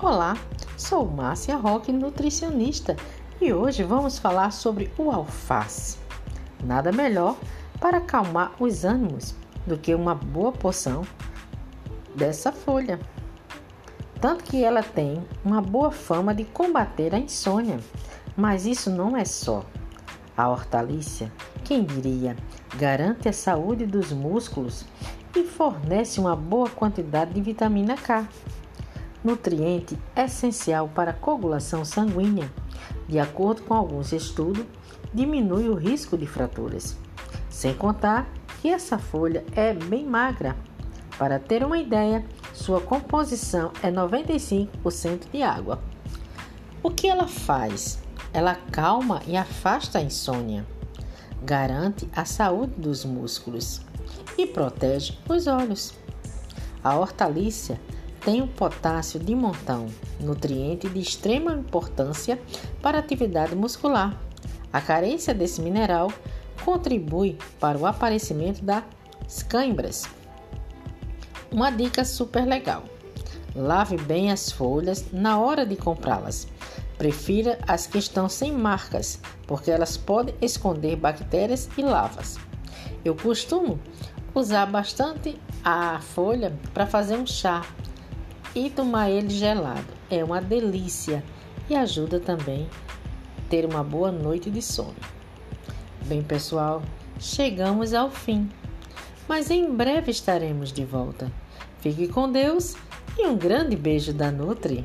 Olá, sou Márcia Roque, nutricionista, e hoje vamos falar sobre o alface. Nada melhor para acalmar os ânimos do que uma boa porção dessa folha. Tanto que ela tem uma boa fama de combater a insônia. Mas isso não é só. A hortaliça, quem diria, garante a saúde dos músculos e fornece uma boa quantidade de vitamina K, nutriente essencial para a coagulação sanguínea. De acordo com alguns estudos, diminui o risco de fraturas. Sem contar que essa folha é bem magra. Para ter uma ideia, sua composição é 95% de água. O que ela faz? Ela calma e afasta a insônia, garante a saúde dos músculos e protege os olhos. A hortaliça tem o potássio de montão, nutriente de extrema importância para a atividade muscular. A carência desse mineral contribui para o aparecimento das câimbras. Uma dica super legal: lave bem as folhas na hora de comprá-las. Prefira as que estão sem marcas, porque elas podem esconder bactérias e lavas. Eu costumo usar bastante a folha para fazer um chá e tomar ele gelado. É uma delícia e ajuda também a ter uma boa noite de sono. Bem, pessoal, chegamos ao fim, mas em breve estaremos de volta. Fique com Deus e um grande beijo da Nutri.